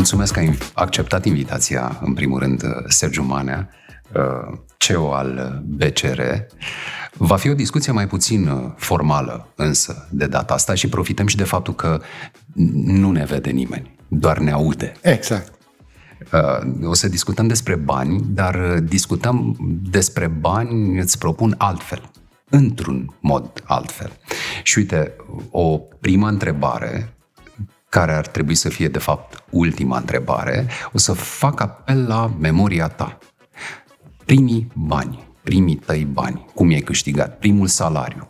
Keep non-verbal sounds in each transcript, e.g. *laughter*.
Mulțumesc că ai acceptat invitația, în primul rând, Sergiu Manea, uh, CEO al BCR. Va fi o discuție mai puțin uh, formală, însă, de data asta și profităm și de faptul că nu ne vede nimeni, doar ne aude. Exact. Uh, o să discutăm despre bani, dar discutăm despre bani, îți propun altfel, într-un mod altfel. Și uite, o primă întrebare care ar trebui să fie, de fapt, ultima întrebare, o să fac apel la memoria ta. Primii bani, primii tăi bani, cum i-ai câștigat, primul salariu,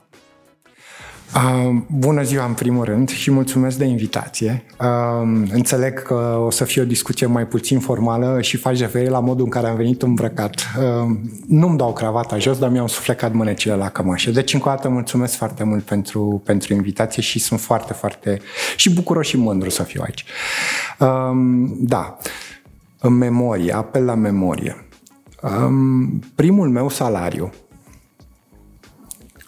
Uh, bună ziua în primul rând și mulțumesc de invitație. Uh, înțeleg că o să fie o discuție mai puțin formală și faci referire la modul în care am venit îmbrăcat. Uh, nu-mi dau cravata jos, dar mi-au suflecat mânecile la cămașă. Deci încă o dată mulțumesc foarte mult pentru, pentru invitație și sunt foarte, foarte și bucuros și mândru să fiu aici. Uh, da, în memorie, apel la memorie. Um, primul meu salariu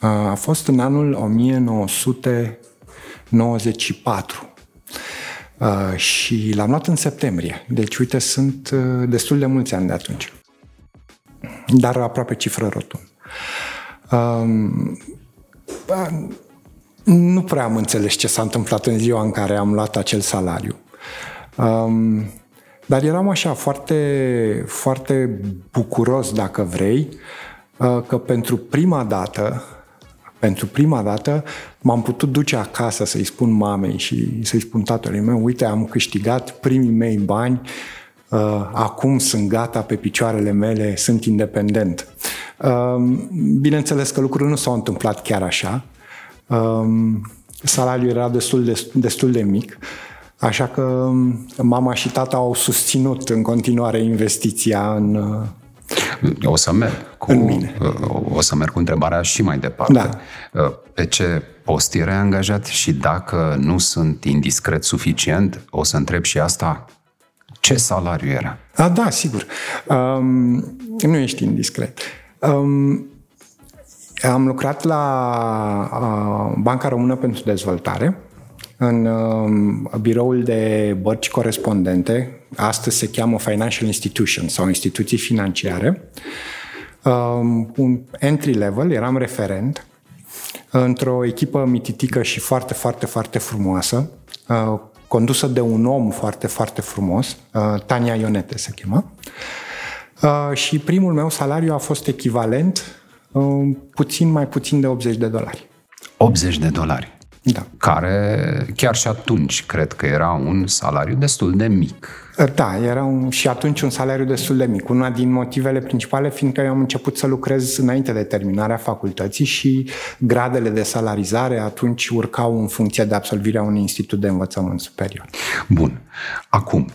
a fost în anul 1994 și l-am luat în septembrie. Deci, uite, sunt destul de mulți ani de atunci. Dar aproape cifră rotund. Nu prea am înțeles ce s-a întâmplat în ziua în care am luat acel salariu. Dar eram așa foarte, foarte bucuros, dacă vrei, că pentru prima dată pentru prima dată m-am putut duce acasă să-i spun mamei și să-i spun tatălui meu, uite, am câștigat primii mei bani, uh, acum sunt gata pe picioarele mele, sunt independent. Uh, bineînțeles că lucrurile nu s-au întâmplat chiar așa. Uh, salariul era destul de, destul de mic, așa că mama și tata au susținut în continuare investiția în, uh, o să merg cu, în mine. o să merg cu întrebarea și mai departe. Da. Pe ce post erai angajat și dacă nu sunt indiscret suficient, o să întreb și asta, ce salariu era? A, da, sigur. Um, nu ești indiscret. Um, am lucrat la uh, Banca Română pentru Dezvoltare, în uh, biroul de bărci corespondente, astăzi se cheamă Financial Institution sau instituții financiare. Um, un entry level, eram referent într-o echipă mititică și foarte, foarte, foarte frumoasă, uh, condusă de un om foarte, foarte frumos, uh, Tania Ionete se chema. Uh, și primul meu salariu a fost echivalent uh, puțin mai puțin de 80 de dolari. 80 de dolari. Da. Care chiar și atunci cred că era un salariu destul de mic. Da, era un, și atunci un salariu destul de mic. Una din motivele principale fiindcă eu am început să lucrez înainte de terminarea facultății și gradele de salarizare atunci urcau în funcție de absolvirea unui institut de învățământ superior. Bun. Acum,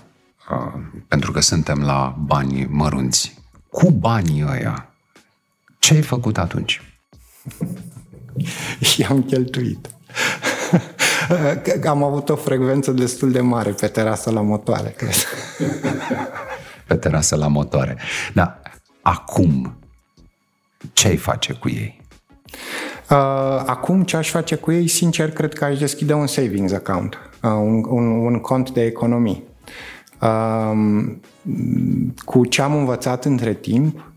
uh, pentru că suntem la bani mărunți, cu banii ăia, ce ai făcut atunci? *laughs* I-am cheltuit. Am avut o frecvență destul de mare pe terasă la motoare, cred. pe terasă la motoare. Dar acum, ce ai face cu ei? Uh, acum ce aș face cu ei, sincer, cred că aș deschide un savings account, uh, un, un, un cont de economii. Uh, cu ce am învățat între timp,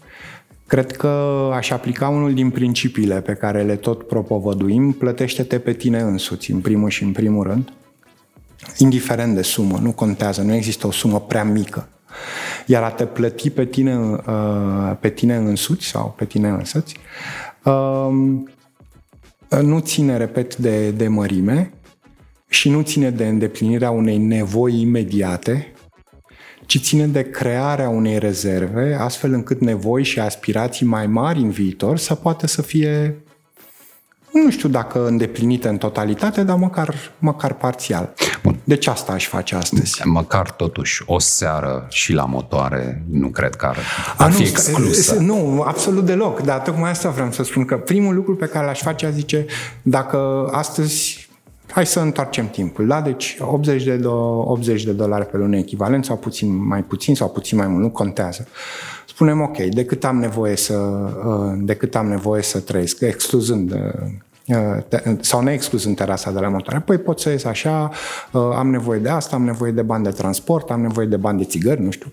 Cred că aș aplica unul din principiile pe care le tot propovăduim, plătește-te pe tine însuți, în primul și în primul rând, indiferent de sumă, nu contează, nu există o sumă prea mică. Iar a te plăti pe tine, uh, pe tine însuți sau pe tine însăți, um, nu ține, repet, de, de mărime și nu ține de îndeplinirea unei nevoi imediate, ci ține de crearea unei rezerve, astfel încât nevoi și aspirații mai mari în viitor să poată să fie, nu știu dacă îndeplinite în totalitate, dar măcar, măcar parțial. Bun. Deci asta aș face astăzi. Măcar totuși o seară și la motoare nu cred că ar, ar A, fi nu, exclusă. Nu, absolut deloc. Dar tocmai asta vreau să spun, că primul lucru pe care l-aș face, a zice, dacă astăzi Hai să întoarcem timpul, da? Deci 80 de, do- 80 de dolari pe lună echivalent sau puțin mai puțin sau puțin mai mult, nu contează. Spunem ok, de cât am nevoie să, uh, de cât am nevoie să trăiesc, excluzând uh, sau neexclus în terasa de la motoare. Păi pot să ies așa, am nevoie de asta, am nevoie de bani de transport, am nevoie de bani de țigări, nu știu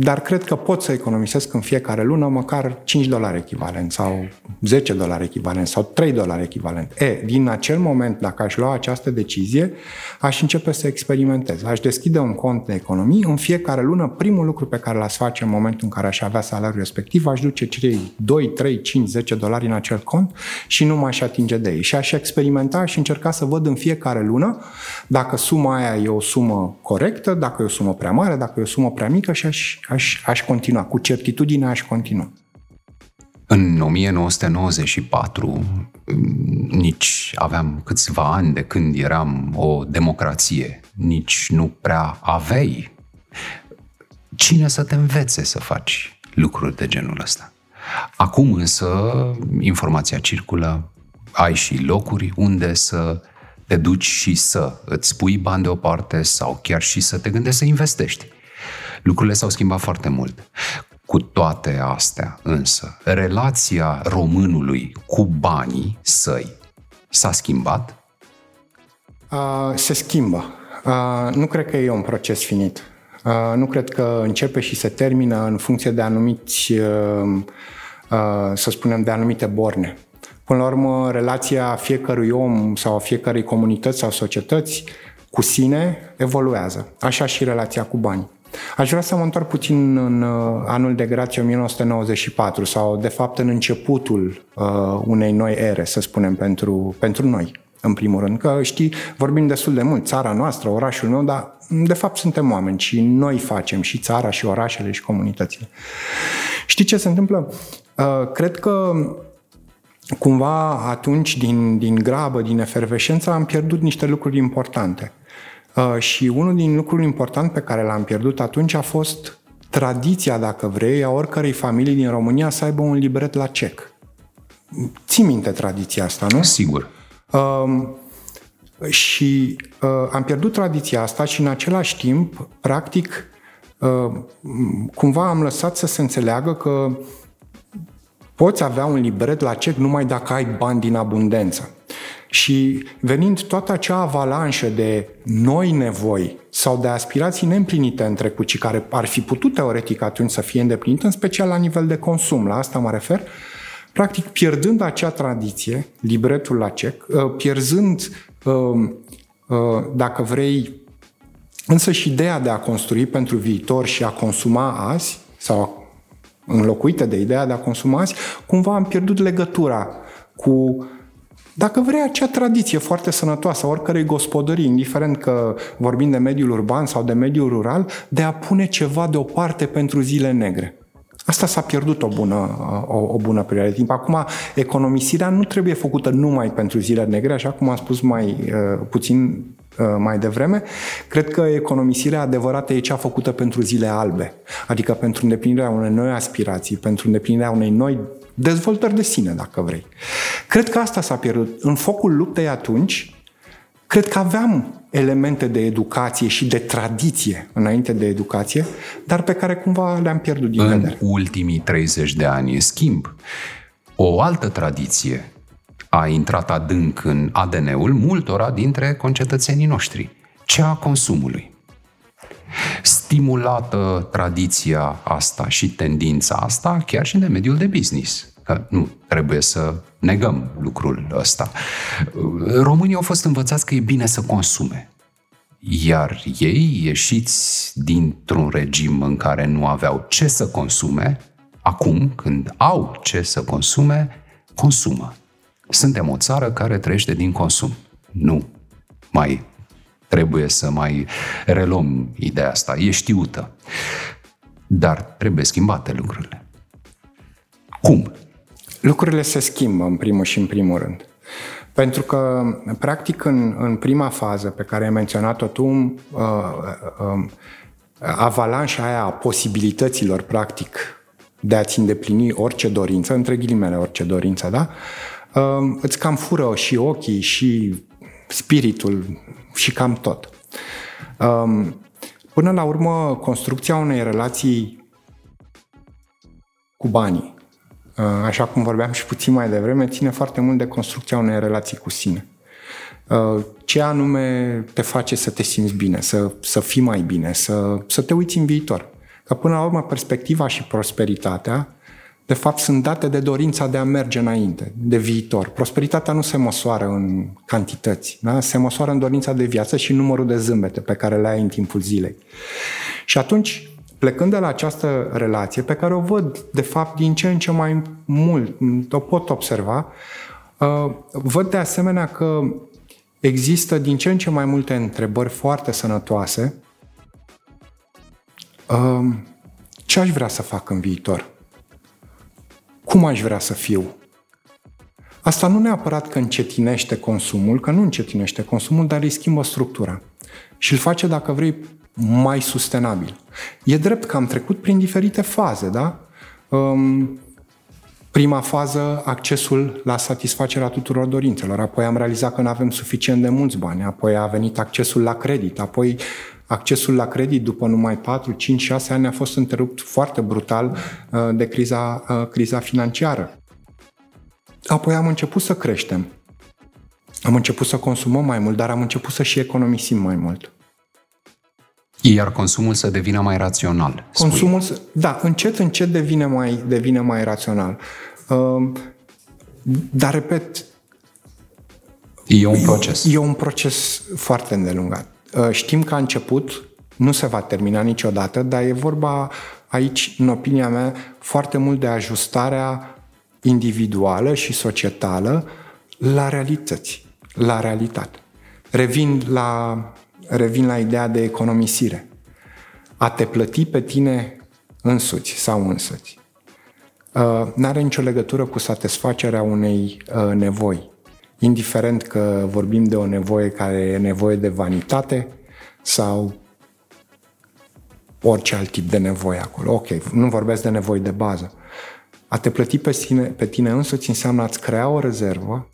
dar cred că pot să economisesc în fiecare lună măcar 5 dolari echivalent sau 10 dolari echivalent sau 3 dolari echivalent. E, din acel moment, dacă aș lua această decizie, aș începe să experimentez. Aș deschide un cont de economii. În fiecare lună, primul lucru pe care l-aș face în momentul în care aș avea salariul respectiv, aș duce cei 2, 3, 5, 10 dolari în acel cont și nu m-aș atinge de ei. Și aș experimenta și încerca să văd în fiecare lună dacă suma aia e o sumă corectă, dacă e o sumă prea mare, dacă e o sumă prea mică și aș aș, aș continua, cu certitudine aș continua. În 1994, nici aveam câțiva ani de când eram o democrație, nici nu prea aveai cine să te învețe să faci lucruri de genul ăsta. Acum însă informația circulă, ai și locuri unde să te duci și să îți pui bani deoparte sau chiar și să te gândești să investești. Lucrurile s-au schimbat foarte mult. Cu toate astea, însă, relația românului cu banii săi s-a schimbat? Uh, se schimbă. Uh, nu cred că e un proces finit. Uh, nu cred că începe și se termină în funcție de anumiți, uh, uh, să spunem, de anumite borne. Până la urmă, relația fiecărui om sau a fiecărei comunități sau societăți cu sine evoluează. Așa și relația cu banii. Aș vrea să mă întorc puțin în uh, anul de grație 1994 sau de fapt în începutul uh, unei noi ere, să spunem, pentru, pentru noi, în primul rând. Că știi, vorbim destul de mult, țara noastră, orașul meu, dar de fapt suntem oameni și noi facem și țara și orașele și comunitățile. Știi ce se întâmplă? Uh, cred că cumva atunci, din, din grabă, din efervescență, am pierdut niște lucruri importante. Uh, și unul din lucrurile importante pe care l-am pierdut atunci a fost tradiția, dacă vrei, a oricărei familii din România să aibă un libret la cec. Ții minte tradiția asta, nu? Sigur. Uh, și uh, am pierdut tradiția asta și în același timp, practic, uh, cumva am lăsat să se înțeleagă că poți avea un libret la cec numai dacă ai bani din abundență. Și venind toată acea avalanșă de noi nevoi sau de aspirații neîmplinite în trecut și care ar fi putut teoretic atunci să fie îndeplinite, în special la nivel de consum, la asta mă refer, practic pierdând acea tradiție, libretul la cec, uh, pierzând, uh, uh, dacă vrei, însă și ideea de a construi pentru viitor și a consuma azi, sau înlocuită de ideea de a consuma azi, cumva am pierdut legătura cu dacă vrei acea tradiție foarte sănătoasă a oricărei gospodării, indiferent că vorbim de mediul urban sau de mediul rural, de a pune ceva deoparte pentru zile negre. Asta s-a pierdut o bună, o, o bună perioadă de timp. Acum, economisirea nu trebuie făcută numai pentru zile negre, așa cum am spus mai uh, puțin uh, mai devreme. Cred că economisirea adevărată e cea făcută pentru zile albe, adică pentru îndeplinirea unei noi aspirații, pentru îndeplinirea unei noi dezvoltări de sine, dacă vrei. Cred că asta s-a pierdut. În focul luptei atunci, cred că aveam elemente de educație și de tradiție înainte de educație, dar pe care cumva le-am pierdut din în vedere. În ultimii 30 de ani, în schimb, o altă tradiție a intrat adânc în ADN-ul multora dintre concetățenii noștri, cea a consumului. Stimulată tradiția asta și tendința asta chiar și de mediul de business. Că nu trebuie să negăm lucrul ăsta. Românii au fost învățați că e bine să consume. Iar ei, ieșiți dintr-un regim în care nu aveau ce să consume, acum, când au ce să consume, consumă. Suntem o țară care trăiește din consum. Nu mai trebuie să mai reluăm ideea asta. E știută. Dar trebuie schimbate lucrurile. Cum? Lucrurile se schimbă în primul și în primul rând. Pentru că, practic, în, în prima fază pe care ai menționat-o tu, uh, uh, avalanșa aia a posibilităților, practic, de a-ți îndeplini orice dorință, între ghilimele orice dorință, da? Uh, îți cam fură și ochii și spiritul și cam tot. Uh, până la urmă, construcția unei relații cu banii așa cum vorbeam și puțin mai devreme, ține foarte mult de construcția unei relații cu sine. Ce anume te face să te simți bine, să, să fii mai bine, să, să te uiți în viitor. Că până la urmă perspectiva și prosperitatea de fapt sunt date de dorința de a merge înainte, de viitor. Prosperitatea nu se măsoară în cantități, da? se măsoară în dorința de viață și numărul de zâmbete pe care le ai în timpul zilei. Și atunci, plecând de la această relație, pe care o văd, de fapt, din ce în ce mai mult, o pot observa, uh, văd de asemenea că există din ce în ce mai multe întrebări foarte sănătoase. Uh, ce aș vrea să fac în viitor? Cum aș vrea să fiu. Asta nu neapărat că încetinește consumul, că nu încetinește consumul, dar îi schimbă structura. Și îl face, dacă vrei, mai sustenabil. E drept că am trecut prin diferite faze, da? Um, prima fază, accesul la satisfacerea tuturor dorințelor, apoi am realizat că nu avem suficient de mulți bani, apoi a venit accesul la credit, apoi accesul la credit după numai 4, 5, 6 ani a fost întrerupt foarte brutal uh, de criza, uh, criza financiară. Apoi am început să creștem. Am început să consumăm mai mult, dar am început să și economisim mai mult. Iar consumul să devină mai rațional. Consumul, spui. da, încet, încet devine mai, devine mai rațional. Uh, dar, repet, E un proces. E un proces foarte îndelungat. Uh, știm că a început, nu se va termina niciodată, dar e vorba aici, în opinia mea, foarte mult de ajustarea individuală și societală la realități, la realitate. Revin la, revin la ideea de economisire. A te plăti pe tine însuți sau însuți. Uh, n-are nicio legătură cu satisfacerea unei uh, nevoi indiferent că vorbim de o nevoie care e nevoie de vanitate sau orice alt tip de nevoie acolo. Ok, nu vorbesc de nevoi de bază. A te plăti pe tine, pe tine însuți înseamnă a-ți crea o rezervă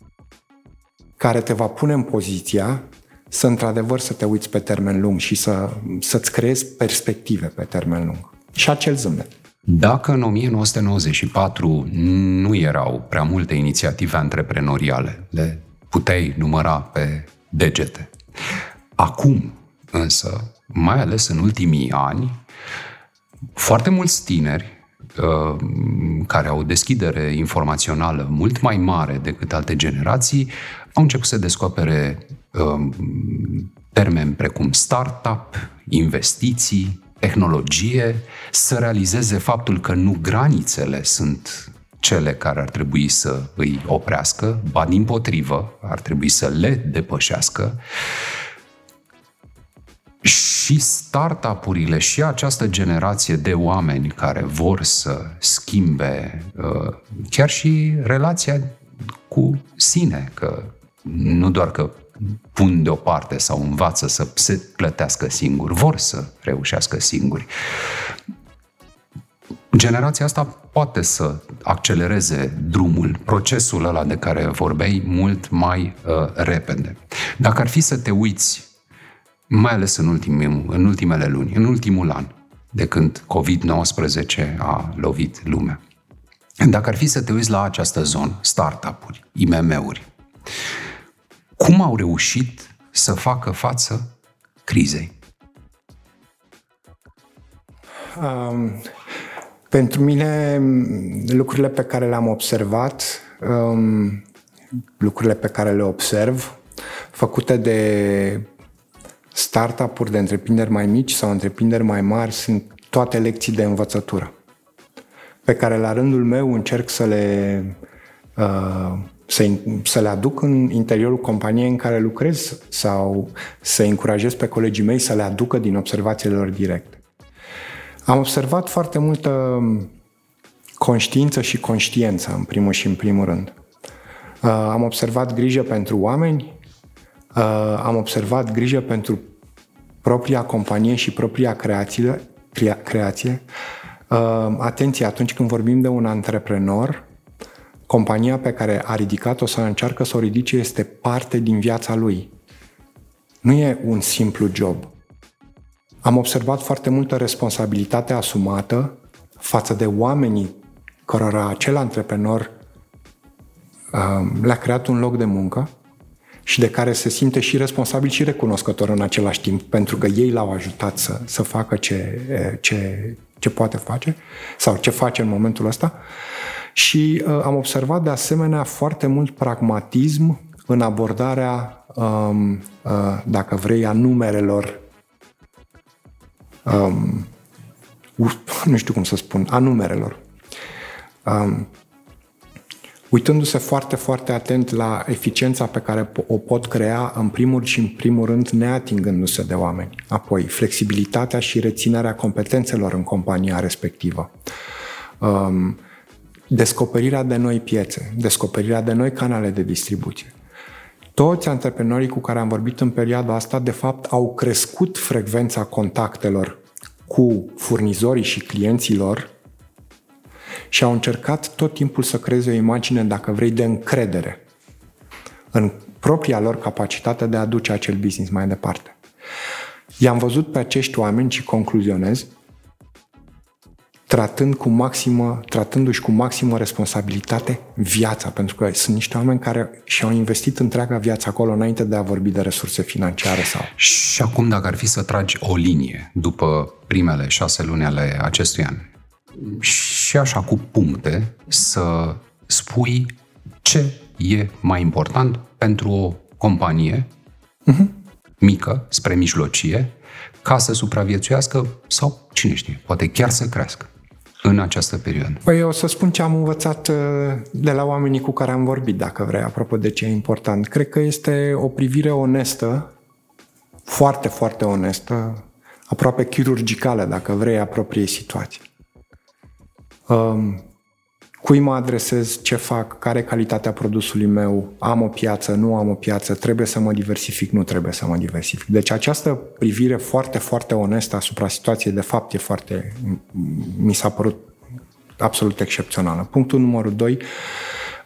care te va pune în poziția să într-adevăr să te uiți pe termen lung și să, să-ți creezi perspective pe termen lung. Și acel zâmbet. Dacă în 1994 nu erau prea multe inițiative antreprenoriale, le puteai număra pe degete. Acum, însă, mai ales în ultimii ani, foarte mulți tineri uh, care au o deschidere informațională mult mai mare decât alte generații, au început să descopere uh, termeni precum startup, investiții, tehnologie să realizeze faptul că nu granițele sunt cele care ar trebui să îi oprească, ba din potrivă, ar trebui să le depășească. Și startup-urile și această generație de oameni care vor să schimbe uh, chiar și relația cu sine, că nu doar că pun deoparte sau învață să se plătească singuri, vor să reușească singuri. Generația asta poate să accelereze drumul, procesul ăla de care vorbeai, mult mai uh, repede. Dacă ar fi să te uiți, mai ales în, ultimul, în ultimele luni, în ultimul an, de când COVID-19 a lovit lumea, dacă ar fi să te uiți la această zonă, startup-uri, IMM-uri, cum au reușit să facă față crizei? Um, pentru mine, lucrurile pe care le-am observat, um, lucrurile pe care le observ, făcute de startup-uri, de întreprinderi mai mici sau întreprinderi mai mari, sunt toate lecții de învățătură, pe care la rândul meu încerc să le uh, să, să le aduc în interiorul companiei în care lucrez sau să încurajez pe colegii mei să le aducă din observațiile lor directe. Am observat foarte multă conștiință și conștiență, în primul și în primul rând. Uh, am observat grijă pentru oameni, uh, am observat grijă pentru propria companie și propria creație. creație. Uh, atenție, atunci când vorbim de un antreprenor, compania pe care a ridicat-o să încearcă să o ridice este parte din viața lui. Nu e un simplu job. Am observat foarte multă responsabilitate asumată față de oamenii cărora acel antreprenor uh, le-a creat un loc de muncă și de care se simte și responsabil și recunoscător în același timp, pentru că ei l-au ajutat să, să facă ce, ce, ce poate face sau ce face în momentul ăsta. Și uh, am observat de asemenea foarte mult pragmatism în abordarea, um, uh, dacă vrei, a numerelor um, *laughs* nu știu cum să spun, a numerelor. Um, uitându-se foarte, foarte atent la eficiența pe care o pot crea, în primul și în primul rând, neatingându-se de oameni. Apoi, flexibilitatea și reținerea competențelor în compania respectivă. Um, descoperirea de noi piețe, descoperirea de noi canale de distribuție. Toți antreprenorii cu care am vorbit în perioada asta, de fapt, au crescut frecvența contactelor cu furnizorii și clienții lor și au încercat tot timpul să creeze o imagine, dacă vrei, de încredere în propria lor capacitate de a duce acel business mai departe. I-am văzut pe acești oameni și concluzionez tratând cu maximă, tratându-și cu maximă responsabilitate viața, pentru că sunt niște oameni care și-au investit întreaga viață acolo înainte de a vorbi de resurse financiare sau... Și acum, dacă ar fi să tragi o linie după primele șase luni ale acestui an, și așa cu puncte să spui ce e mai important pentru o companie uh-huh. mică spre mijlocie ca să supraviețuiască sau, cine știe, poate chiar să crească în această perioadă? Păi eu o să spun ce am învățat uh, de la oamenii cu care am vorbit, dacă vrei, apropo de ce e important. Cred că este o privire onestă, foarte, foarte onestă, aproape chirurgicală, dacă vrei, a propriei situații. Um, cui mă adresez, ce fac, care e calitatea produsului meu, am o piață, nu am o piață, trebuie să mă diversific, nu trebuie să mă diversific. Deci această privire foarte, foarte onestă asupra situației, de fapt, e foarte, mi s-a părut absolut excepțională. Punctul numărul 2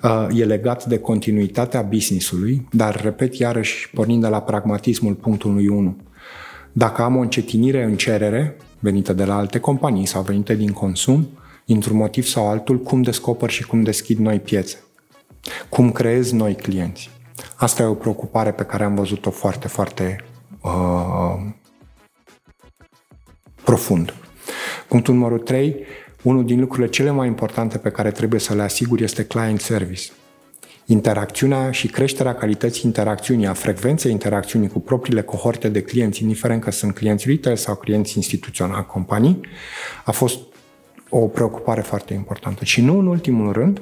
uh, e legat de continuitatea business-ului, dar, repet, iarăși, pornind de la pragmatismul punctului 1. Dacă am o încetinire în cerere, venită de la alte companii sau venită din consum, dintr-un motiv sau altul, cum descoper și cum deschid noi piețe. Cum creez noi clienți. Asta e o preocupare pe care am văzut-o foarte, foarte uh, profund. Punctul numărul 3. Unul din lucrurile cele mai importante pe care trebuie să le asiguri este client service. Interacțiunea și creșterea calității interacțiunii, a frecvenței interacțiunii cu propriile cohorte de clienți, indiferent că sunt clienți retail sau clienți instituționali, companii, a fost o preocupare foarte importantă. Și nu în ultimul rând,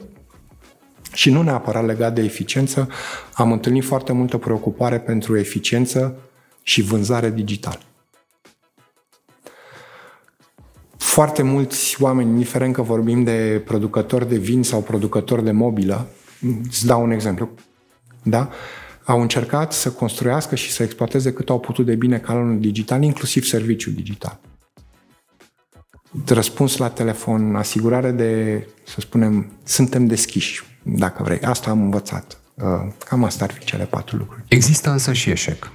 și nu neapărat legat de eficiență, am întâlnit foarte multă preocupare pentru eficiență și vânzare digitală. Foarte mulți oameni, indiferent că vorbim de producători de vin sau producători de mobilă, îți dau un exemplu, da? au încercat să construiască și să exploateze cât au putut de bine canalul digital, inclusiv serviciul digital răspuns la telefon, asigurare de, să spunem, suntem deschiși, dacă vrei. Asta am învățat. Uh, cam asta ar fi cele patru lucruri. Există însă și eșec.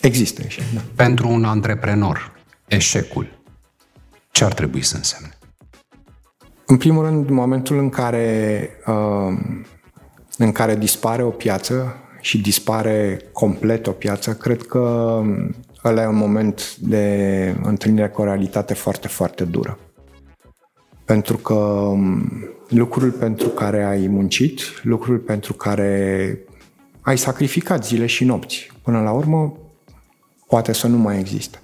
Există eșec, da. Pentru un antreprenor, eșecul, ce ar trebui să însemne? În primul rând, în momentul în care, uh, în care dispare o piață și dispare complet o piață, cred că ăla e un moment de întâlnire cu o realitate foarte, foarte dură. Pentru că um, lucrul pentru care ai muncit, lucrul pentru care ai sacrificat zile și nopți, până la urmă, poate să nu mai existe.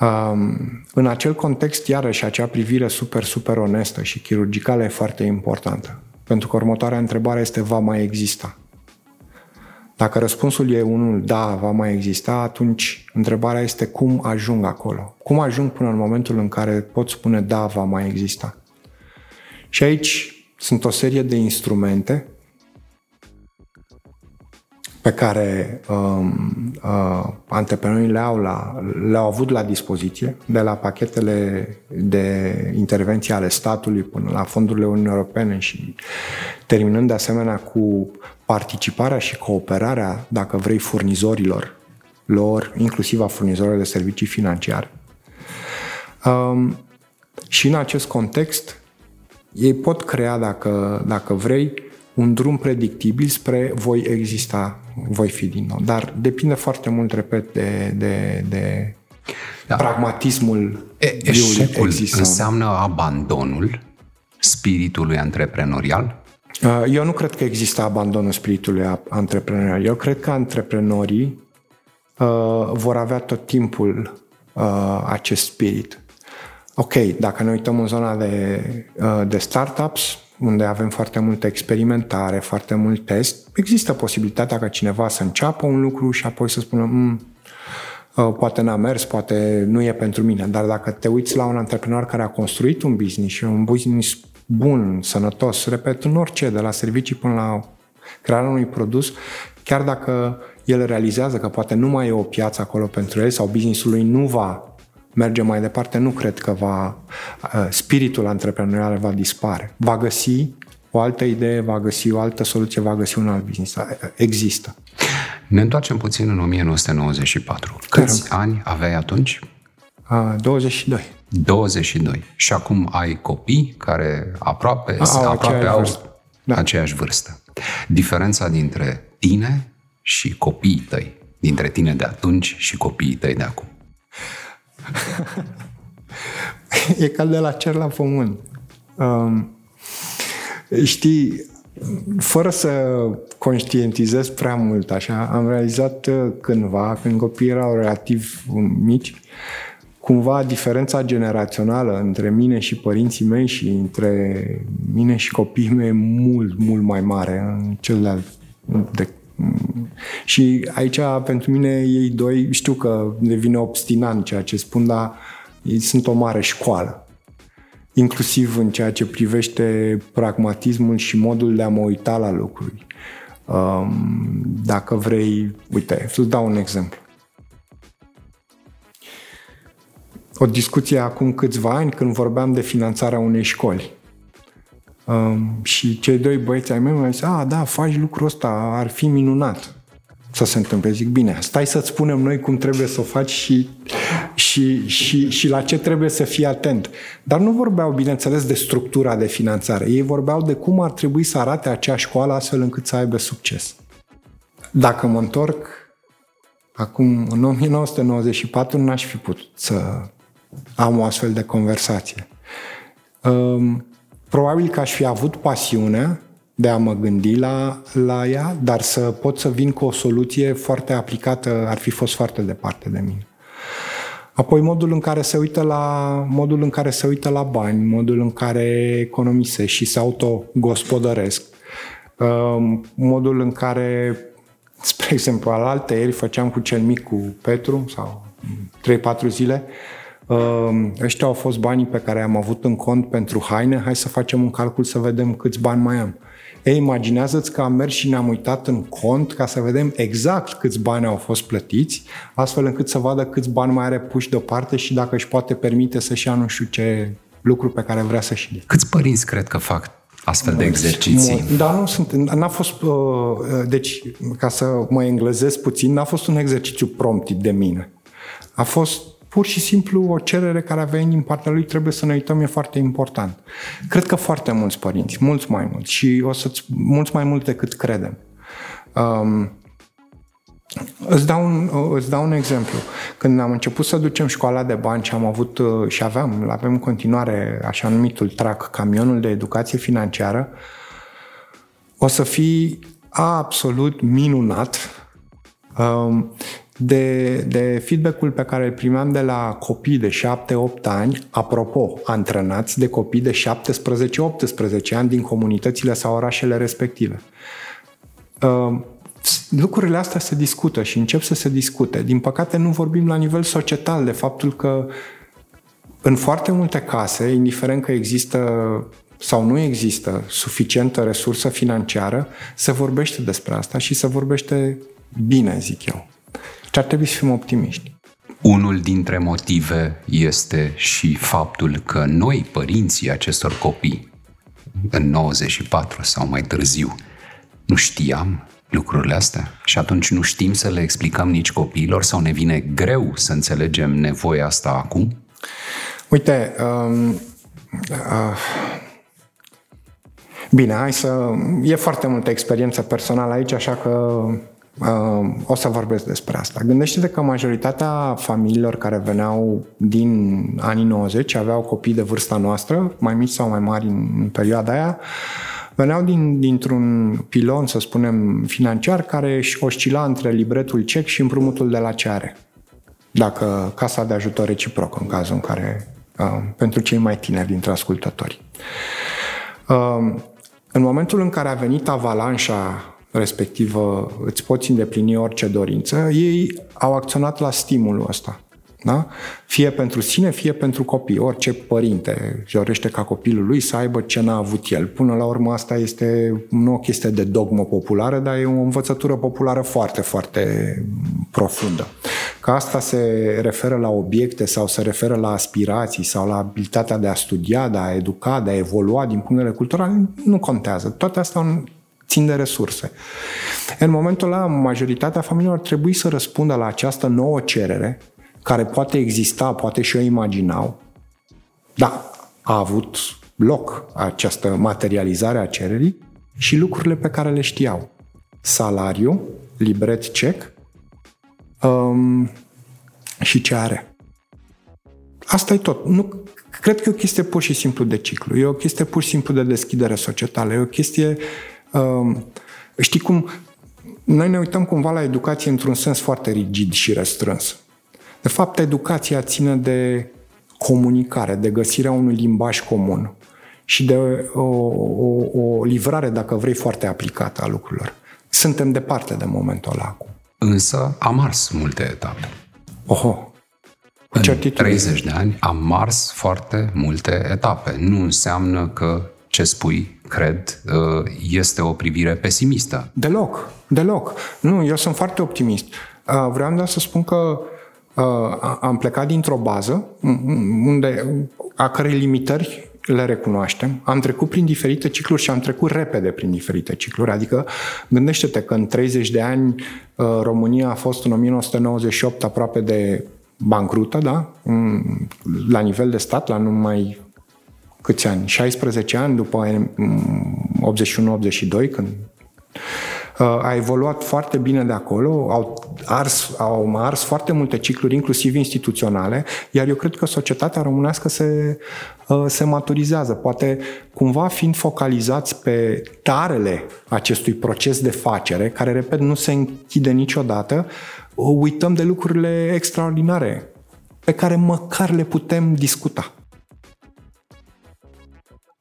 Um, în acel context, iarăși, acea privire super, super onestă și chirurgicală e foarte importantă. Pentru că următoarea întrebare este, va mai exista? Dacă răspunsul e unul da, va mai exista, atunci întrebarea este cum ajung acolo. Cum ajung până în momentul în care pot spune da, va mai exista. Și aici sunt o serie de instrumente pe care um, uh, antreprenorii le-au, la, le-au avut la dispoziție, de la pachetele de intervenție ale statului până la fondurile Uniunii Europene și terminând de asemenea cu participarea și cooperarea, dacă vrei, furnizorilor lor, inclusiv a furnizorilor de servicii financiare. Um, și în acest context, ei pot crea, dacă, dacă vrei, un drum predictibil spre voi exista, voi fi din nou. Dar depinde foarte mult, repet, de, de, de da. pragmatismul e, Eșecul înseamnă abandonul spiritului antreprenorial? Uh, eu nu cred că există abandonul spiritului antreprenorial. Eu cred că antreprenorii uh, vor avea tot timpul uh, acest spirit. Ok, dacă ne uităm în zona de, uh, de startups, unde avem foarte multă experimentare, foarte mult test, există posibilitatea ca cineva să înceapă un lucru și apoi să spună mm, uh, poate n-a mers, poate nu e pentru mine. Dar dacă te uiți la un antreprenor care a construit un business și un business bun, sănătos, repet, în orice, de la servicii până la crearea unui produs, chiar dacă el realizează că poate nu mai e o piață acolo pentru el sau businessul lui nu va merge mai departe, nu cred că va, uh, spiritul antreprenorial va dispare. Va găsi o altă idee, va găsi o altă soluție, va găsi un alt business. Există. Ne întoarcem puțin în 1994. Câți Care? ani aveai atunci? Uh, 22. 22. Și acum ai copii care aproape, au, aproape au vârstă. Da. aceeași vârstă. Diferența dintre tine și copiii tăi, dintre tine de atunci și copiii tăi de acum. *laughs* e ca de la cer la pământ. Um, știi, fără să conștientizez prea mult așa, am realizat uh, cândva, când copiii erau relativ mici, cumva diferența generațională între mine și părinții mei și între mine și copiii mei e mult, mult mai mare în cel de, de și aici, pentru mine, ei doi, știu că devine obstinant ceea ce spun, dar ei sunt o mare școală. Inclusiv în ceea ce privește pragmatismul și modul de a mă uita la lucruri. Um, dacă vrei, uite, să-ți dau un exemplu. O discuție acum câțiva ani când vorbeam de finanțarea unei școli. Um, și cei doi băieți ai mei mi-au zis, a, da, faci lucrul ăsta, ar fi minunat să se întâmple. Zic, bine, stai să-ți spunem noi cum trebuie să o faci și, și, și, și la ce trebuie să fii atent. Dar nu vorbeau, bineînțeles, de structura de finanțare. Ei vorbeau de cum ar trebui să arate acea școală astfel încât să aibă succes. Dacă mă întorc, acum, în 1994, n-aș fi putut să am o astfel de conversație. Um, probabil că aș fi avut pasiunea de a mă gândi la, la ea, dar să pot să vin cu o soluție foarte aplicată ar fi fost foarte departe de mine. Apoi modul în care se uită la modul în care se uită la bani, modul în care economisesc și se autogospodăresc, um, modul în care, spre exemplu, al alte ieri făceam cu cel mic cu Petru sau 3-4 zile, Ehm, ăștia au fost banii pe care am avut în cont pentru haine, hai să facem un calcul să vedem câți bani mai am. Ei, imaginează-ți că am mers și ne-am uitat în cont ca să vedem exact câți bani au fost plătiți, astfel încât să vadă câți bani mai are puși deoparte și dacă își poate permite să-și ia nu știu ce lucru pe care vrea să-și dea. Câți părinți cred că fac astfel de exerciții. Dar nu sunt, n-a fost, uh, deci, ca să mă englezesc puțin, n-a fost un exercițiu promptit de mine. A fost pur și simplu o cerere care a venit din partea lui, trebuie să ne uităm, e foarte important. Cred că foarte mulți părinți, mulți mai mulți și o să mulți mai mult decât credem. Um, Îți dau, un, îți dau un exemplu. Când am început să ducem școala de bani și am avut uh, și aveam, avem în continuare așa numitul TRAC, camionul de educație financiară, o să fii absolut minunat um, de, de feedback-ul pe care îl primeam de la copii de 7-8 ani, apropo, antrenați de copii de 17-18 ani din comunitățile sau orașele respective. Uh, lucrurile astea se discută și încep să se discute. Din păcate nu vorbim la nivel societal de faptul că în foarte multe case, indiferent că există sau nu există suficientă resursă financiară, se vorbește despre asta și se vorbește bine, zic eu. Și ar trebui să fim optimiști. Unul dintre motive este și faptul că noi, părinții acestor copii, în 94 sau mai târziu, nu știam lucrurile astea și atunci nu știm să le explicăm nici copiilor sau ne vine greu să înțelegem nevoia asta acum? Uite, um, uh, Bine, hai să... E foarte multă experiență personală aici, așa că uh, o să vorbesc despre asta. Gândește-te că majoritatea familiilor care veneau din anii 90 aveau copii de vârsta noastră, mai mici sau mai mari în, în perioada aia, veneau din, dintr-un pilon, să spunem, financiar, care își oscila între libretul cec și împrumutul de la ceare. Dacă casa de ajutor reciproc, în cazul în care, uh, pentru cei mai tineri dintre ascultători. Uh, în momentul în care a venit avalanșa respectivă, îți poți îndeplini orice dorință, ei au acționat la stimulul ăsta. Da? Fie pentru sine, fie pentru copii. Orice părinte își dorește ca copilul lui să aibă ce n-a avut el. Până la urmă asta este nu o chestie de dogmă populară, dar e o învățătură populară foarte, foarte profundă. Că asta se referă la obiecte sau se referă la aspirații sau la abilitatea de a studia, de a educa, de a evolua din punct de vedere cultural, nu contează. Toate astea țin de resurse. În momentul ăla, majoritatea familiilor ar trebui să răspundă la această nouă cerere care poate exista, poate și o imaginau, da, a avut loc această materializare a cererii și lucrurile pe care le știau. Salariu, libret cec um, și ce are. Asta e tot. Nu, cred că e o chestie pur și simplu de ciclu. E o chestie pur și simplu de deschidere societală. E o chestie... Um, știi cum... Noi ne uităm cumva la educație într-un sens foarte rigid și restrâns. De fapt, educația ține de comunicare, de găsirea unui limbaj comun și de o, o, o livrare, dacă vrei, foarte aplicată a lucrurilor. Suntem departe de momentul ăla acum. Însă am mars multe etape. Oho, în 30 de ani am mars foarte multe etape. Nu înseamnă că ce spui, cred, uh, este o privire pesimistă. Deloc, deloc. Nu, eu sunt foarte optimist. Uh, vreau doar să spun că Uh, am plecat dintr-o bază unde, a cărei limitări le recunoaștem. Am trecut prin diferite cicluri și am trecut repede prin diferite cicluri. Adică gândește-te că în 30 de ani uh, România a fost în 1998 aproape de bancrută, da? La nivel de stat, la numai câți ani? 16 ani după 81-82, când a evoluat foarte bine de acolo, au ars, au ars foarte multe cicluri, inclusiv instituționale, iar eu cred că societatea românească se, uh, se maturizează. Poate cumva fiind focalizați pe tarele acestui proces de facere, care, repet, nu se închide niciodată, uităm de lucrurile extraordinare pe care măcar le putem discuta.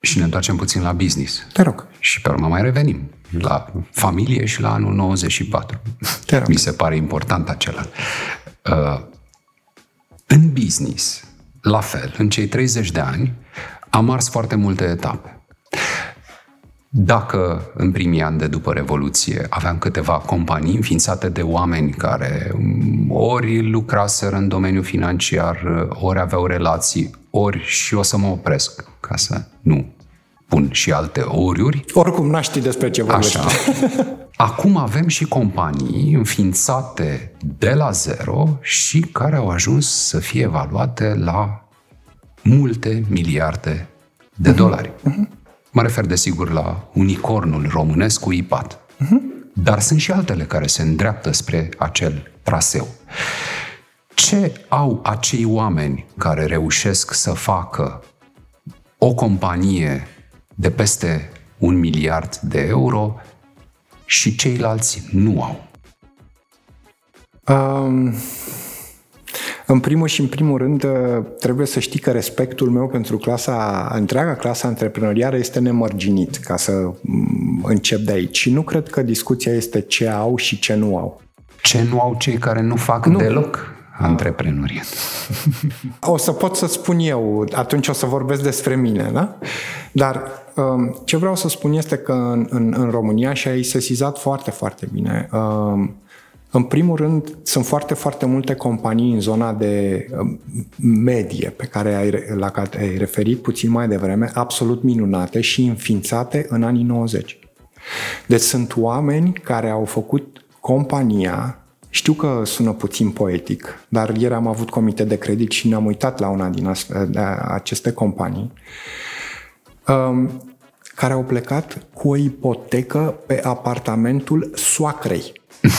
Și ne întoarcem puțin la business. Te rog. Și pe urmă mai revenim la familie și la anul 94. Te rog. Mi se pare important acela. Uh, în business, la fel, în cei 30 de ani, am ars foarte multe etape. Dacă în primii ani de după Revoluție aveam câteva companii înființate de oameni care ori lucraseră în domeniul financiar, ori aveau relații, ori și o să mă opresc ca să nu pun și alte oriuri. Oricum, n-aș ști despre ce vorbești. Așa. Acum avem și companii înființate de la zero și care au ajuns să fie evaluate la multe miliarde de uh-huh. dolari. Uh-huh. Mă refer, desigur, la unicornul românesc cu IPAT. Uh-huh. Dar sunt și altele care se îndreaptă spre acel traseu. Ce au acei oameni care reușesc să facă o companie de peste un miliard de euro și ceilalți nu au? Um, în primul și în primul rând, trebuie să știi că respectul meu pentru clasa, întreaga clasa antreprenorială este nemărginit, ca să mm, încep de aici. Și nu cred că discuția este ce au și ce nu au. Ce nu au cei care nu fac nu. deloc? antreprenoriat. O să pot să spun eu, atunci o să vorbesc despre mine, da? Dar um, ce vreau să spun este că în, în, în România, și ai sesizat foarte, foarte bine, um, în primul rând, sunt foarte, foarte multe companii în zona de um, medie pe care ai, la care ai referit puțin mai devreme, absolut minunate și înființate în anii 90. Deci sunt oameni care au făcut compania știu că sună puțin poetic, dar ieri am avut comite de credit și ne-am uitat la una din aceste companii. Um, care au plecat cu o ipotecă pe apartamentul soacrei. *laughs*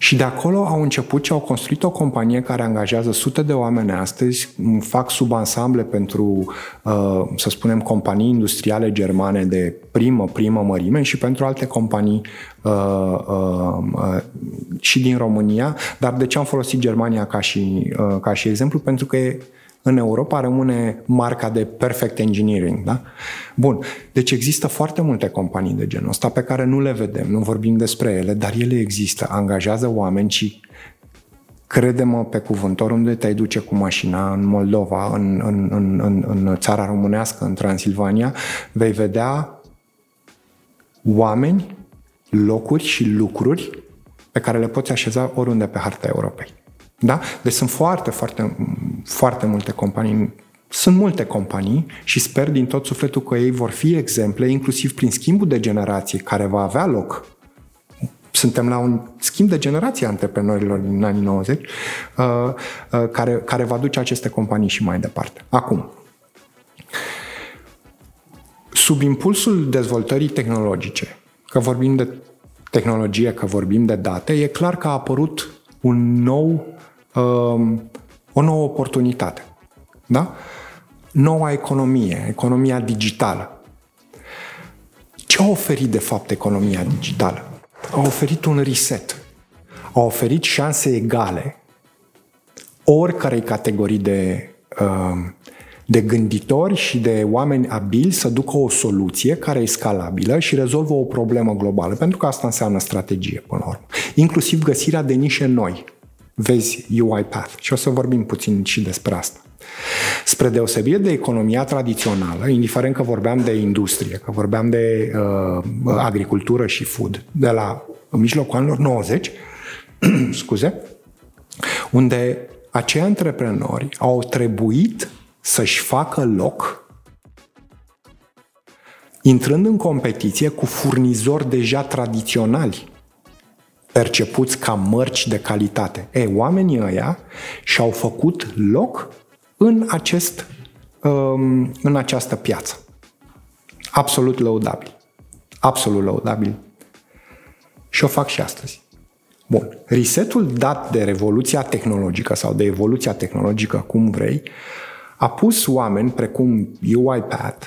Și de acolo au început și au construit o companie care angajează sute de oameni astăzi, fac subansamble pentru, uh, să spunem, companii industriale germane de primă, primă mărime și pentru alte companii uh, uh, și din România. Dar de ce am folosit Germania ca și, ca și exemplu? Pentru că e în Europa rămâne marca de perfect engineering. Da? Bun, deci există foarte multe companii de genul ăsta pe care nu le vedem, nu vorbim despre ele, dar ele există, angajează oameni și crede-mă pe cuvânt, oriunde te-ai duce cu mașina în Moldova, în, în, în, în, în țara românească, în Transilvania, vei vedea oameni, locuri și lucruri pe care le poți așeza oriunde pe harta Europei. Da? Deci sunt foarte, foarte, foarte multe companii sunt multe companii și sper din tot sufletul că ei vor fi exemple, inclusiv prin schimbul de generație care va avea loc. Suntem la un schimb de generație a antreprenorilor din anii 90 uh, uh, care, care va duce aceste companii și mai departe. Acum, sub impulsul dezvoltării tehnologice, că vorbim de tehnologie, că vorbim de date, e clar că a apărut un nou Um, o nouă oportunitate. Da? Noua economie, economia digitală. Ce a oferit de fapt economia digitală? A oferit un reset. A oferit șanse egale oricărei categorii de, um, de gânditori și de oameni abili să ducă o soluție care e scalabilă și rezolvă o problemă globală, pentru că asta înseamnă strategie, până la urmă. Inclusiv găsirea de nișe noi, vezi UiPath și o să vorbim puțin și despre asta. Spre deosebire de economia tradițională, indiferent că vorbeam de industrie, că vorbeam de uh, agricultură și food, de la mijlocul anilor 90, *clears throat* scuze, unde acei antreprenori au trebuit să-și facă loc intrând în competiție cu furnizori deja tradiționali percepuți ca mărci de calitate. E, oamenii ăia și-au făcut loc în, acest, um, în această piață. Absolut lăudabil. Absolut lăudabil. Și o fac și astăzi. Bun. Resetul dat de revoluția tehnologică sau de evoluția tehnologică, cum vrei, a pus oameni precum UiPath,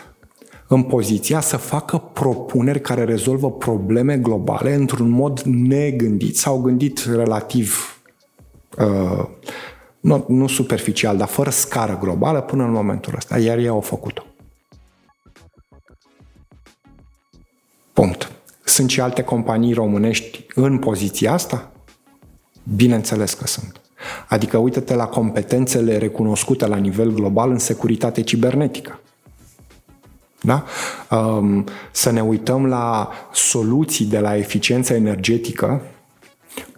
în poziția să facă propuneri care rezolvă probleme globale într-un mod negândit sau gândit relativ uh, nu, nu superficial, dar fără scară globală până în momentul ăsta, iar ei au făcut-o. Punct. Sunt și alte companii românești în poziția asta? Bineînțeles că sunt. Adică uite-te la competențele recunoscute la nivel global în securitate cibernetică. Da? Um, să ne uităm la soluții de la eficiență energetică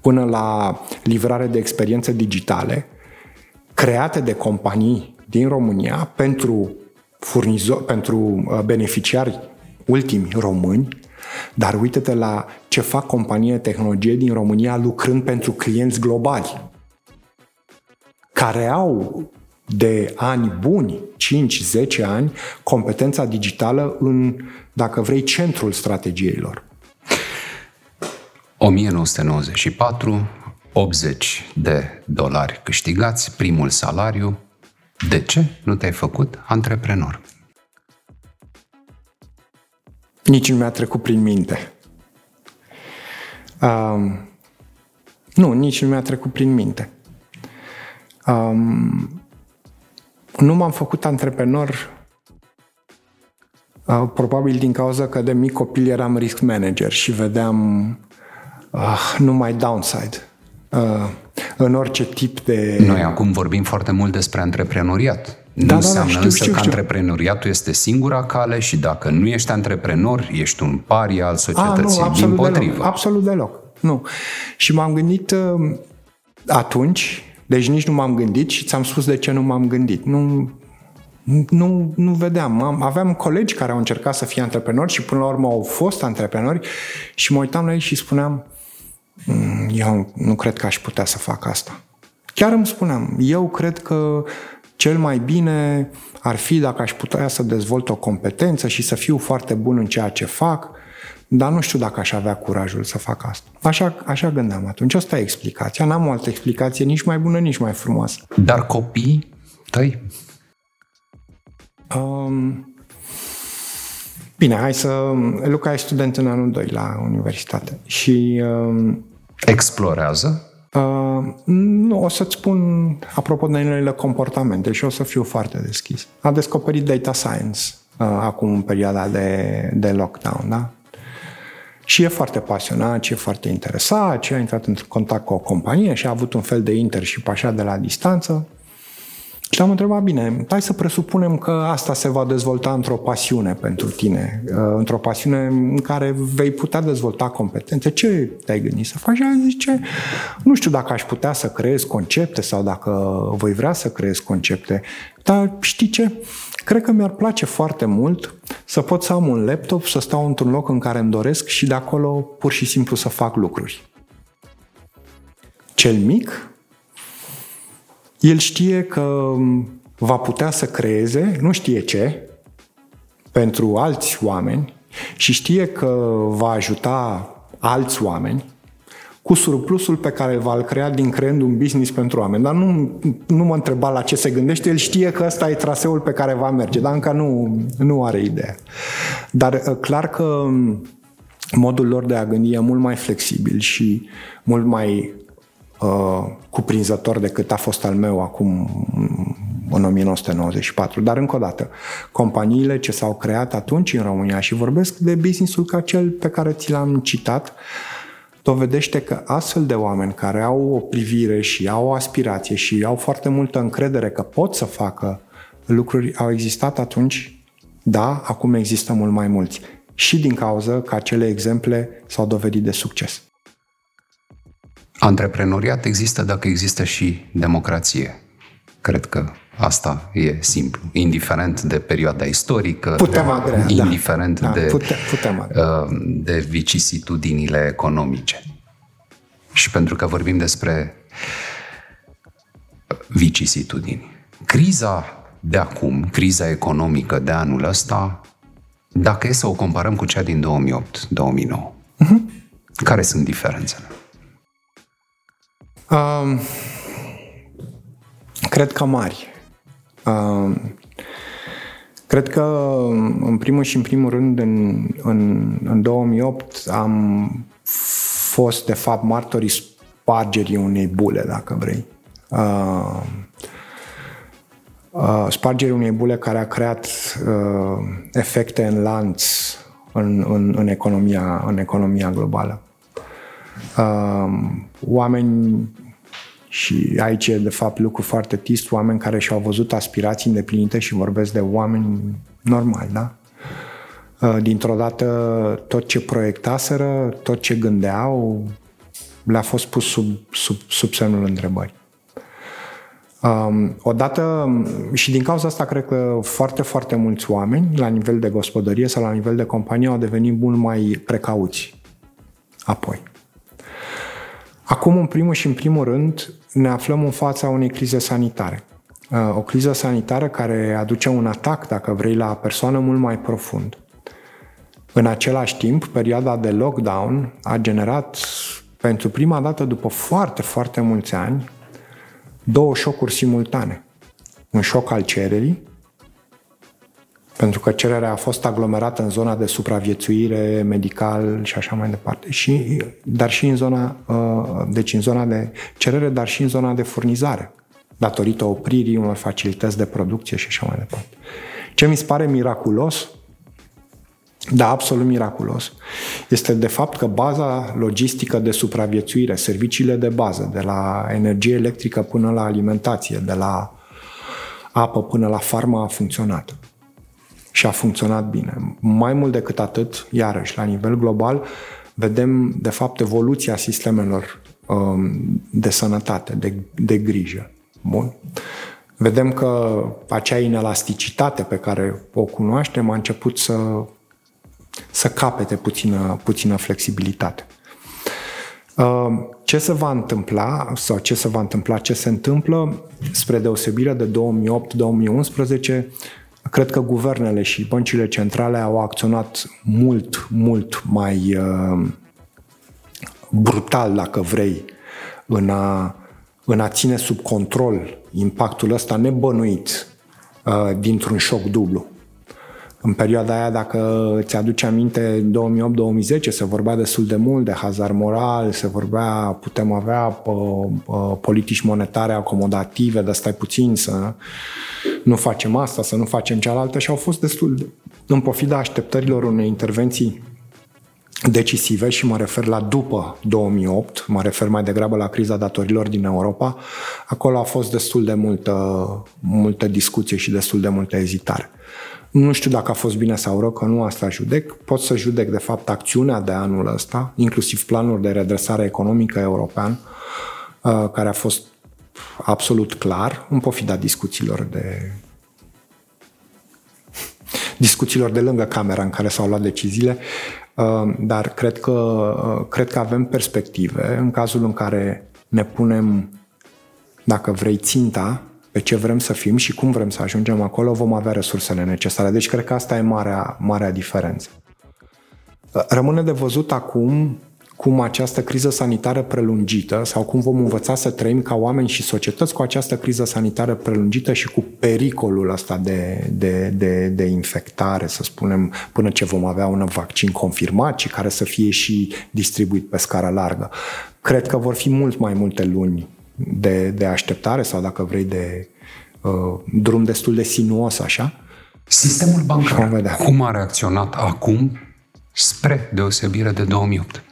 până la livrare de experiențe digitale create de companii din România pentru, furnizor, pentru uh, beneficiari ultimi români, dar uite-te la ce fac companii de tehnologie din România lucrând pentru clienți globali care au de ani buni, 5-10 ani, competența digitală în, dacă vrei, centrul strategiei lor. 1994, 80 de dolari câștigați, primul salariu. De ce nu te-ai făcut antreprenor? Nici nu mi-a trecut prin minte. Um, nu, nici nu mi-a trecut prin minte. Um, nu m-am făcut antreprenor uh, probabil din cauza că de mic copil eram risk manager și vedeam uh, numai downside uh, în orice tip de... Noi acum vorbim foarte mult despre antreprenoriat. Nu da, înseamnă da, da, știu, însă știu, că știu. antreprenoriatul este singura cale și dacă nu ești antreprenor, ești un pari al societății. A, nu, absolut din potrivă. Deloc, absolut deloc. Nu. Și m-am gândit uh, atunci, deci nici nu m-am gândit și ți-am spus de ce nu m-am gândit. Nu, nu, nu vedeam. Am, aveam colegi care au încercat să fie antreprenori și până la urmă au fost antreprenori și mă uitam la ei și spuneam eu nu cred că aș putea să fac asta. Chiar îmi spuneam, eu cred că cel mai bine ar fi dacă aș putea să dezvolt o competență și să fiu foarte bun în ceea ce fac, dar nu știu dacă aș avea curajul să fac asta. Așa, așa gândeam atunci. Asta e explicația. N-am o altă explicație nici mai bună, nici mai frumoasă. Dar copii tăi? Um, bine, hai să... Luca e student în anul 2 la universitate și... Um, Explorează? Uh, nu, o să-ți spun apropo de noile comportamente și o să fiu foarte deschis. A descoperit data science uh, acum în perioada de, de lockdown, da? Și e foarte pasionat, și e foarte interesat, și a intrat în contact cu o companie și a avut un fel de internship așa de la distanță. Și am întrebat, bine, hai să presupunem că asta se va dezvolta într-o pasiune pentru tine, uh, într-o pasiune în care vei putea dezvolta competențe. Ce te-ai gândit să faci? Și zice, nu știu dacă aș putea să creez concepte sau dacă voi vrea să creez concepte, dar știi ce? Cred că mi-ar place foarte mult să pot să am un laptop, să stau într-un loc în care îmi doresc și de acolo pur și simplu să fac lucruri. Cel mic el știe că va putea să creeze, nu știe ce, pentru alți oameni și știe că va ajuta alți oameni cu surplusul pe care îl va crea din creând un business pentru oameni. Dar nu, nu mă întreba la ce se gândește, el știe că ăsta e traseul pe care va merge, dar încă nu, nu are idee. Dar uh, clar că modul lor de a gândi e mult mai flexibil și mult mai uh, cuprinzător decât a fost al meu acum în 1994. Dar încă o dată, companiile ce s-au creat atunci în România și vorbesc de businessul ca cel pe care ți l-am citat, dovedește că astfel de oameni care au o privire și au o aspirație și au foarte multă încredere că pot să facă lucruri, au existat atunci, da, acum există mult mai mulți. Și din cauza că acele exemple s-au dovedit de succes. Antreprenoriat există dacă există și democrație. Cred că asta e simplu. Indiferent de perioada istorică, putem agrea, da. indiferent da. de, putem, putem uh, de vicisitudinile economice. Și pentru că vorbim despre vicisitudini. Criza de acum, criza economică de anul ăsta, dacă e să o comparăm cu cea din 2008-2009, uh-huh. care sunt diferențele? Um, cred că mari. Um, cred că, în primul și în primul rând, în, în, în 2008 am fost, de fapt, martorii spargerii unei bule, dacă vrei. Uh, uh, spargerii unei bule care a creat uh, efecte în lanț în, în, în, economia, în economia globală. Uh, oameni și aici e de fapt lucru foarte trist, oameni care și-au văzut aspirații îndeplinite și vorbesc de oameni normali, da? Uh, dintr-o dată tot ce proiectaseră, tot ce gândeau, le-a fost pus sub, sub, sub semnul întrebării. Um, odată, și din cauza asta cred că foarte, foarte mulți oameni, la nivel de gospodărie sau la nivel de companie, au devenit mult mai precauți apoi. Acum, în primul și în primul rând, ne aflăm în fața unei crize sanitare. Uh, o criză sanitară care aduce un atac, dacă vrei, la persoană mult mai profund. În același timp, perioada de lockdown a generat, pentru prima dată după foarte, foarte mulți ani, două șocuri simultane. Un șoc al cererii pentru că cererea a fost aglomerată în zona de supraviețuire medical și așa mai departe, și, dar și în zona, uh, deci în zona de cerere, dar și în zona de furnizare, datorită opririi unor facilități de producție și așa mai departe. Ce mi se pare miraculos, da, absolut miraculos, este de fapt că baza logistică de supraviețuire, serviciile de bază, de la energie electrică până la alimentație, de la apă până la farmă a funcționat și a funcționat bine. Mai mult decât atât, iarăși, la nivel global, vedem, de fapt, evoluția sistemelor um, de sănătate, de, de grijă. Bun. Vedem că acea inelasticitate pe care o cunoaștem a început să, să capete puțină, puțină flexibilitate. Um, ce se va întâmpla sau ce se va întâmpla, ce se întâmplă spre deosebire de 2008-2011, cred că guvernele și băncile centrale au acționat mult, mult mai uh, brutal, dacă vrei, în a, în a ține sub control impactul ăsta nebănuit uh, dintr-un șoc dublu. În perioada aia, dacă ți aduce aminte, 2008-2010 se vorbea destul de mult de hazard moral, se vorbea, putem avea uh, uh, politici monetare acomodative, dar stai puțin să nu facem asta, să nu facem cealaltă și au fost destul de, în pofida așteptărilor unei intervenții decisive și mă refer la după 2008, mă refer mai degrabă la criza datorilor din Europa, acolo a fost destul de multă, multă discuție și destul de multă ezitare. Nu știu dacă a fost bine sau rău, că nu asta judec. Pot să judec, de fapt, acțiunea de anul ăsta, inclusiv planul de redresare economică european, uh, care a fost absolut clar, în pofida discuțiilor de discuțiilor de lângă camera în care s-au luat deciziile, uh, dar cred că, uh, cred că avem perspective în cazul în care ne punem, dacă vrei, ținta pe ce vrem să fim și cum vrem să ajungem acolo, vom avea resursele necesare. Deci cred că asta e marea, marea diferență. Rămâne de văzut acum cum această criză sanitară prelungită sau cum vom învăța să trăim ca oameni și societăți cu această criză sanitară prelungită și cu pericolul ăsta de, de, de, de infectare, să spunem, până ce vom avea un vaccin confirmat și care să fie și distribuit pe scară largă. Cred că vor fi mult mai multe luni de, de așteptare sau, dacă vrei, de uh, drum destul de sinuos, așa. Sistemul bancar, cum a reacționat acum spre deosebire de 2008?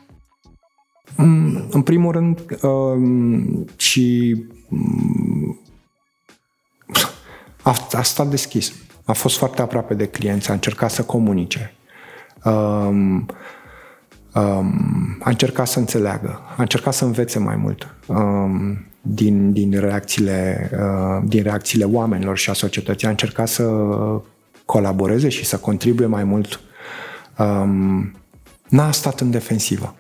Mm, în primul rând, uh, și um, a, a stat deschis. A fost foarte aproape de clienți, a încercat să comunice. Um, um, a încercat să înțeleagă, a încercat să învețe mai mult. Um, din, din, reacțiile, uh, din reacțiile oamenilor și a societății. A încercat să colaboreze și să contribuie mai mult. Um, n-a stat în defensivă.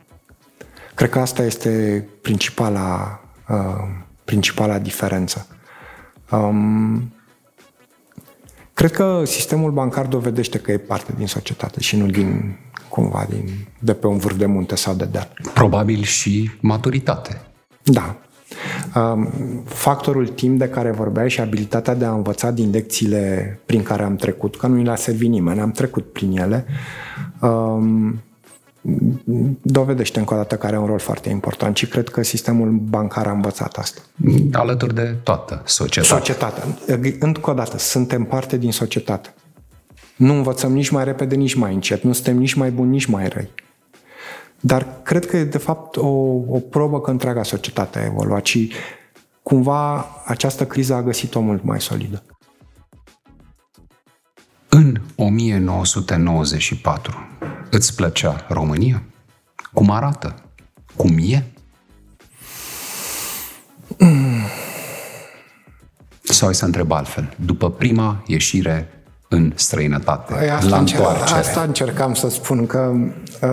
Cred că asta este principala, uh, principala diferență. Um, cred că sistemul bancar dovedește că e parte din societate și nu din cumva din, de pe un vârf de munte sau de deal. Probabil și maturitate. Da, Factorul timp de care vorbeai și abilitatea de a învăța din lecțiile prin care am trecut, că nu i l-a servit nimeni, am trecut prin ele, dovedește încă o dată că are un rol foarte important și cred că sistemul bancar a învățat asta. Alături de toată societatea. Societatea. Încă o dată, suntem parte din societate. Nu învățăm nici mai repede, nici mai încet. Nu suntem nici mai buni, nici mai răi. Dar cred că e de fapt o, o probă că întreaga societate a evoluat și cumva această criză a găsit-o mult mai solidă. În 1994 îți plăcea România? Cum arată? Cum e? Mm. Sau ai să întreb altfel. După prima ieșire în străinătate, păi asta la întoarcere. Asta încercam să spun, că uh,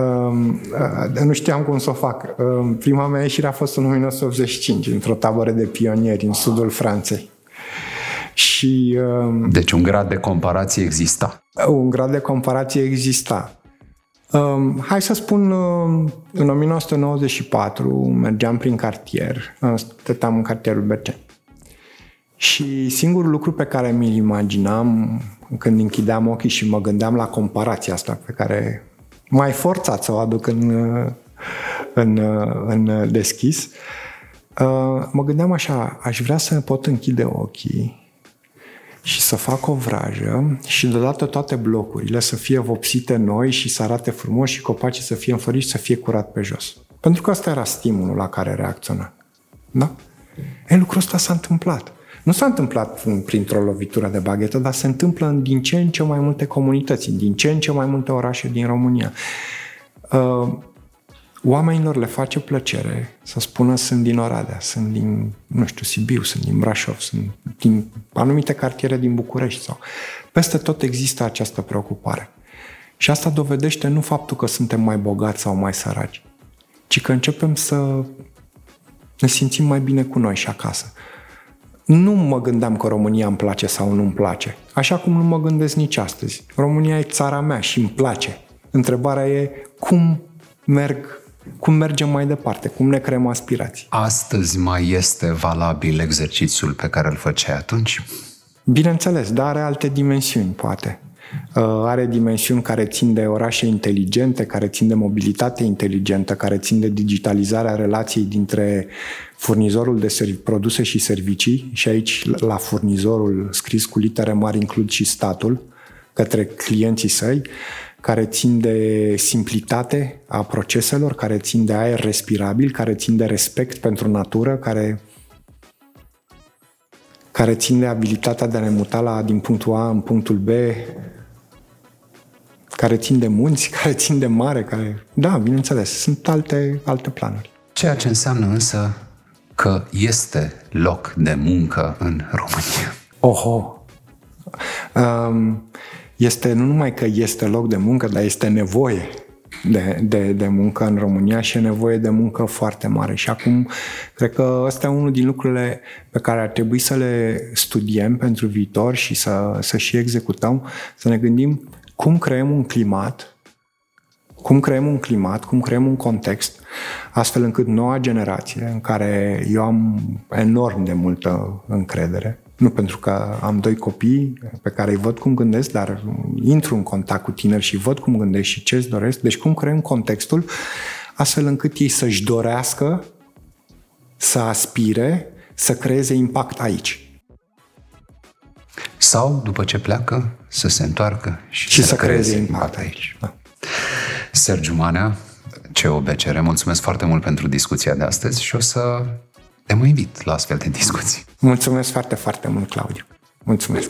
uh, nu știam cum să o fac. Uh, prima mea ieșire a fost în 1985, într-o tabără de pionieri în sudul Franței. Și, uh, deci un grad de comparație exista. Un grad de comparație exista. Uh, hai să spun, uh, în 1994 mergeam prin cartier, uh, stăteam în cartierul Berceni. Și singurul lucru pe care mi-l imaginam când închideam ochii și mă gândeam la comparația asta pe care mai forțat să o aduc în, în, în deschis, uh, mă gândeam așa, aș vrea să pot închide ochii și să fac o vrajă și deodată toate blocurile să fie vopsite noi și să arate frumos și copacii să fie înfloriți și să fie curat pe jos. Pentru că asta era stimulul la care reacționa. Da? E, lucrul ăsta s-a întâmplat. Nu s-a întâmplat printr-o lovitură de baghetă, dar se întâmplă în din ce în ce mai multe comunități, în din ce în ce mai multe orașe din România. Uh, oamenilor le face plăcere să spună sunt din Oradea, sunt din, nu știu, Sibiu, sunt din Brașov, sunt din anumite cartiere din București sau peste tot există această preocupare. Și asta dovedește nu faptul că suntem mai bogați sau mai săraci, ci că începem să Ne simțim mai bine cu noi și acasă. Nu mă gândeam că România îmi place sau nu îmi place. Așa cum nu mă gândesc nici astăzi. România e țara mea și îmi place. Întrebarea e cum merg cum mergem mai departe, cum ne creăm aspirații. Astăzi mai este valabil exercițiul pe care îl făceai atunci? Bineînțeles, dar are alte dimensiuni, poate. Uh, are dimensiuni care țin de orașe inteligente, care țin de mobilitate inteligentă, care țin de digitalizarea relației dintre furnizorul de produse și servicii. Și aici la furnizorul scris cu litere mari includ și statul către clienții săi, care țin de simplitate a proceselor, care țin de aer respirabil, care țin de respect pentru natură, care care țin de abilitatea de a ne muta la, din punctul A în punctul B care țin de munți, *laughs* care țin de mare, care... Da, bineînțeles, sunt alte, alte planuri. Ceea ce înseamnă însă că este loc de muncă în România. Oho! Um, este nu numai că este loc de muncă, dar este nevoie de, de, de muncă în România și e nevoie de muncă foarte mare. Și acum, cred că ăsta e unul din lucrurile pe care ar trebui să le studiem pentru viitor și să, să și executăm, să ne gândim cum creăm un climat, cum creăm un climat, cum creăm un context, astfel încât noua generație, în care eu am enorm de multă încredere, nu pentru că am doi copii pe care îi văd cum gândesc, dar intru în contact cu tineri și văd cum gândesc și ce îți doresc. Deci cum creăm contextul astfel încât ei să-și dorească să aspire să creeze impact aici. Sau, după ce pleacă, să se întoarcă și, și să, să creeze impact aici. Da. Sergiu Manea, COBCR, mulțumesc foarte mult pentru discuția de astăzi și o să te mai invit la astfel de discuții. Mulțumesc foarte, foarte mult, Claudiu. Mulțumesc.